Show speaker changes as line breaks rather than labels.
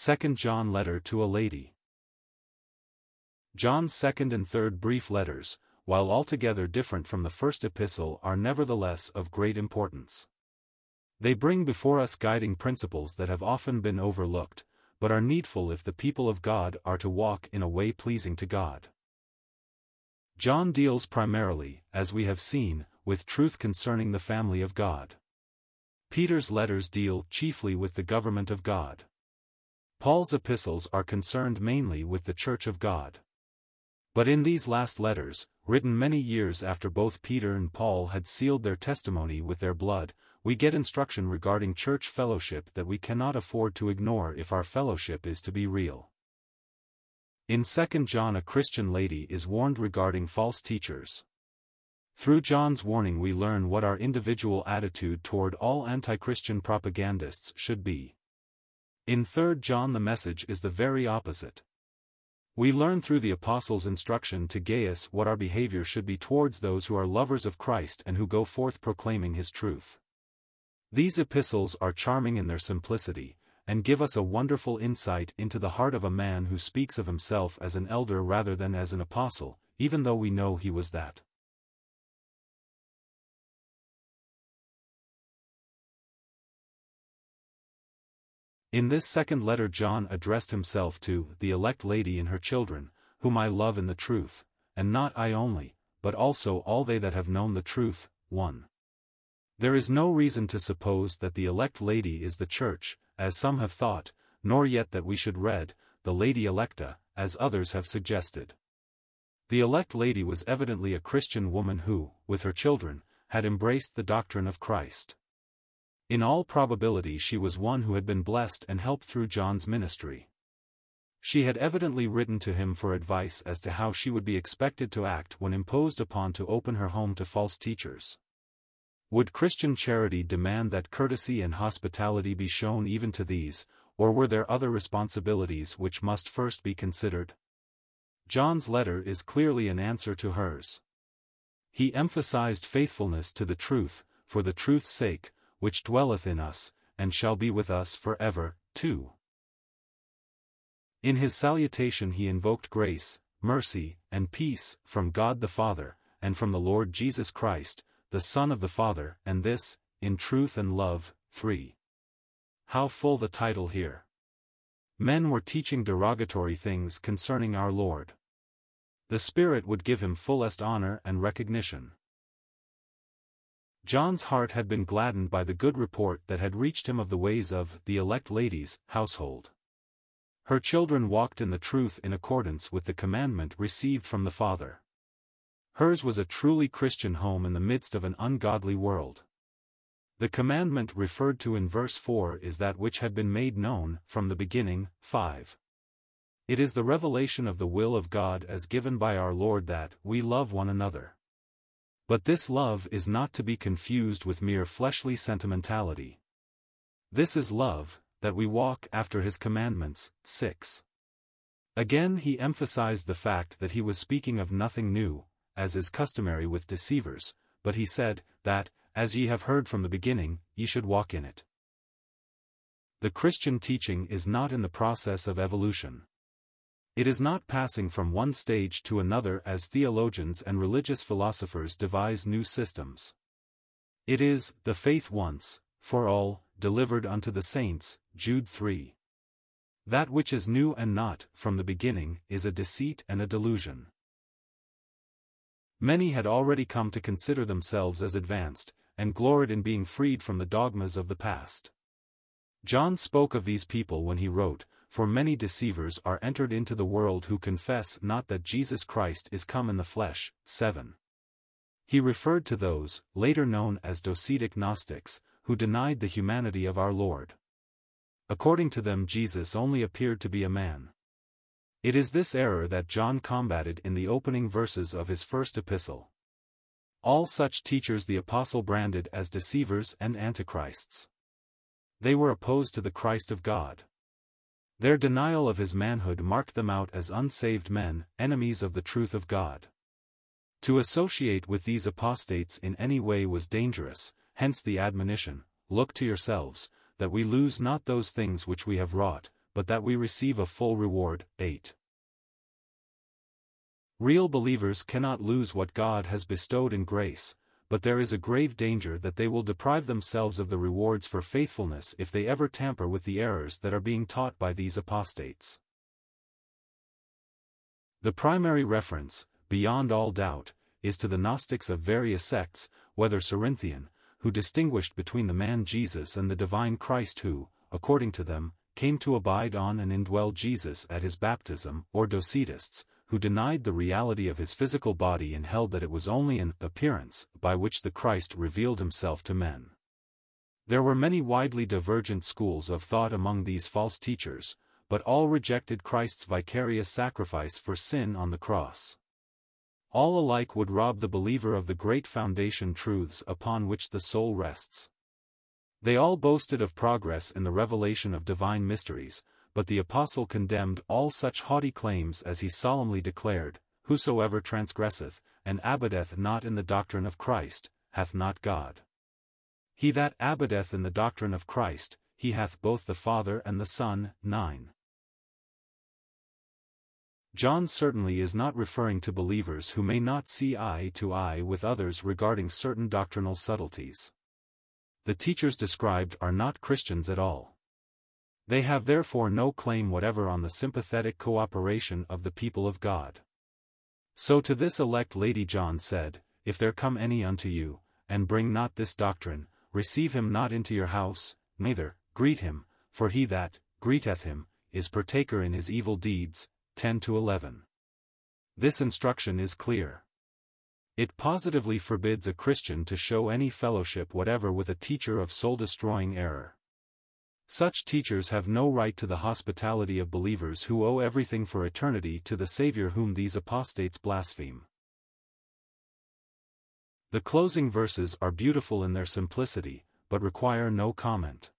2 John Letter to a Lady John's second and third brief letters, while altogether different from the first epistle are nevertheless of great importance. They bring before us guiding principles that have often been overlooked, but are needful if the people of God are to walk in a way pleasing to God. John deals primarily, as we have seen, with truth concerning the family of God. Peter's letters deal chiefly with the government of God. Paul's epistles are concerned mainly with the Church of God. But in these last letters, written many years after both Peter and Paul had sealed their testimony with their blood, we get instruction regarding church fellowship that we cannot afford to ignore if our fellowship is to be real. In 2 John a Christian lady is warned regarding false teachers. Through John's warning we learn what our individual attitude toward all anti-Christian propagandists should be. In 3 John the message is the very opposite. We learn through the Apostle's instruction to Gaius what our behavior should be towards those who are lovers of Christ and who go forth proclaiming his truth. These epistles are charming in their simplicity, and give us a wonderful insight into the heart of a man who speaks of himself as an elder rather than as an apostle, even though we know he was that. In this second letter John addressed himself to the elect lady and her children, whom I love in the truth, and not I only, but also all they that have known the truth. 1. There is no reason to suppose that the elect lady is the church, as some have thought, nor yet that we should read, the lady electa, as others have suggested. The elect lady was evidently a Christian woman who, with her children, had embraced the doctrine of Christ. In all probability she was one who had been blessed and helped through John's ministry. She had evidently written to him for advice as to how she would be expected to act when imposed upon to open her home to false teachers. Would Christian charity demand that courtesy and hospitality be shown even to these, or were there other responsibilities which must first be considered? John's letter is clearly an answer to hers. He emphasized faithfulness to the truth, for the truth's sake, which dwelleth in us, and shall be with us for ever. 2. In his salutation he invoked grace, mercy, and peace, from God the Father, and from the Lord Jesus Christ, the Son of the Father, and this, in truth and love. 3. How full the title here! Men were teaching derogatory things concerning our Lord. The Spirit would give him fullest honor and recognition. John's heart had been gladdened by the good report that had reached him of the ways of the elect lady's household. Her children walked in the truth in accordance with the commandment received from the Father. Hers was a truly Christian home in the midst of an ungodly world. The commandment referred to in verse 4 is that which had been made known from the beginning. 5. It is the revelation of the will of God as given by our Lord that we love one another. But this love is not to be confused with mere fleshly sentimentality. This is love, that we walk after his commandments. 6. Again he emphasized the fact that he was speaking of nothing new, as is customary with deceivers, but he said, that, as ye have heard from the beginning, ye should walk in it. The Christian teaching is not in the process of evolution. It is not passing from one stage to another as theologians and religious philosophers devise new systems. It is, the faith once, for all, delivered unto the saints, Jude 3. That which is new and not, from the beginning, is a deceit and a delusion. Many had already come to consider themselves as advanced, and gloried in being freed from the dogmas of the past. John spoke of these people when he wrote, for many deceivers are entered into the world who confess not that Jesus Christ is come in the flesh. 7. He referred to those, later known as Docetic Gnostics, who denied the humanity of our Lord. According to them Jesus only appeared to be a man. It is this error that John combated in the opening verses of his first epistle. All such teachers the apostle branded as deceivers and antichrists. They were opposed to the Christ of God. Their denial of his manhood marked them out as unsaved men, enemies of the truth of God. To associate with these apostates in any way was dangerous, hence the admonition, Look to yourselves, that we lose not those things which we have wrought, but that we receive a full reward. 8. Real believers cannot lose what God has bestowed in grace, but there is a grave danger that they will deprive themselves of the rewards for faithfulness if they ever tamper with the errors that are being taught by these apostates. The primary reference, beyond all doubt, is to the Gnostics of various sects, whether Cerinthian, who distinguished between the man Jesus and the divine Christ who, according to them, came to abide on and indwell Jesus at his baptism, or Docetists, who denied the reality of his physical body and held that it was only an appearance by which the Christ revealed himself to men. There were many widely divergent schools of thought among these false teachers, but all rejected Christ's vicarious sacrifice for sin on the cross. All alike would rob the believer of the great foundation truths upon which the soul rests. They all boasted of progress in the revelation of divine mysteries, but the apostle condemned all such haughty claims as he solemnly declared, Whosoever transgresseth, and abideth not in the doctrine of Christ, hath not God. He that abideth in the doctrine of Christ, he hath both the Father and the Son. 9. John certainly is not referring to believers who may not see eye to eye with others regarding certain doctrinal subtleties. The teachers described are not Christians at all. They have therefore no claim whatever on the sympathetic cooperation of the people of God. So to this elect lady John said, If there come any unto you, and bring not this doctrine, receive him not into your house, neither, greet him, for he that, greeteth him, is partaker in his evil deeds. 10 to 11. This instruction is clear. It positively forbids a Christian to show any fellowship whatever with a teacher of soul-destroying error. Such teachers have no right to the hospitality of believers who owe everything for eternity to the Savior whom these apostates blaspheme. The closing verses are beautiful in their simplicity, but require no comment.